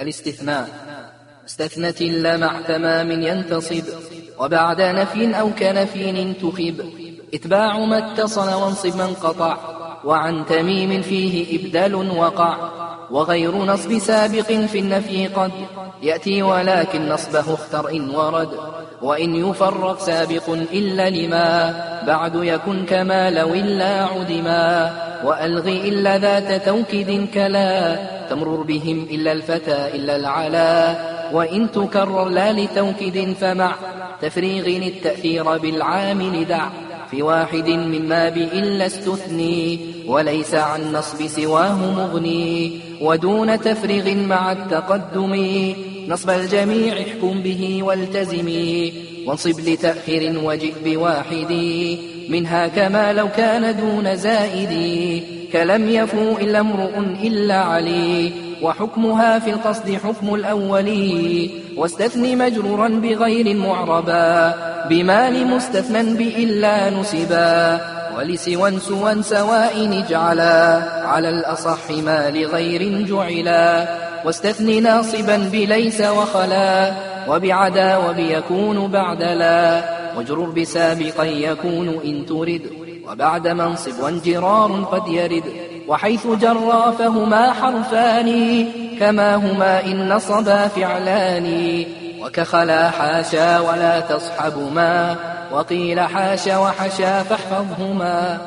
الاستثناء. استثنت إلا مع تمام ينتصب وبعد نفي أو كنفي انتخب. اتباع ما اتصل وانصب من قطع وعن تميم فيه إبدال وقع. وغير نصب سابق في النفي قد يأتي ولكن نصبه اختر إن ورد وإن يفرق سابق إلا لما بعد يكن كما لو إلا عدما. وألغي إلا ذات توكيد كلا تمرر بهم إلا الفتى إلا العلا. وإن تكرر لا لتوكيد فمع تفريغ التأثير بالعامل دع. في واحد مما بإلا استثني وليس عن نصب سواه مغني ودون تفريغ مع التقدم. نصب الجميع احكم به والتزمي وانصب لتأخير وجئ بواحد. منها كما لو كان دون زائد كلم يفو إلا امرؤ إلا علي. وحكمها في القصد حكم الأول واستثني مجرورا بغير معربا. بما لمستثنى بإلا نسبا ولسوى سوى سواء اجعلا على الأصح ما لغير جعلا واستثني ناصبا بليس وخلا وبعدا وبيكون بعد لا واجرر بسابقا يكون إن ترد وبعد منصب وانجرار قد يرد وحيث جرى فهما حرفان كما هما إن نصبا فعلان. وكخلا حاشا ولا تصحب ما وقيل حاشا وحشا فاحفظهما.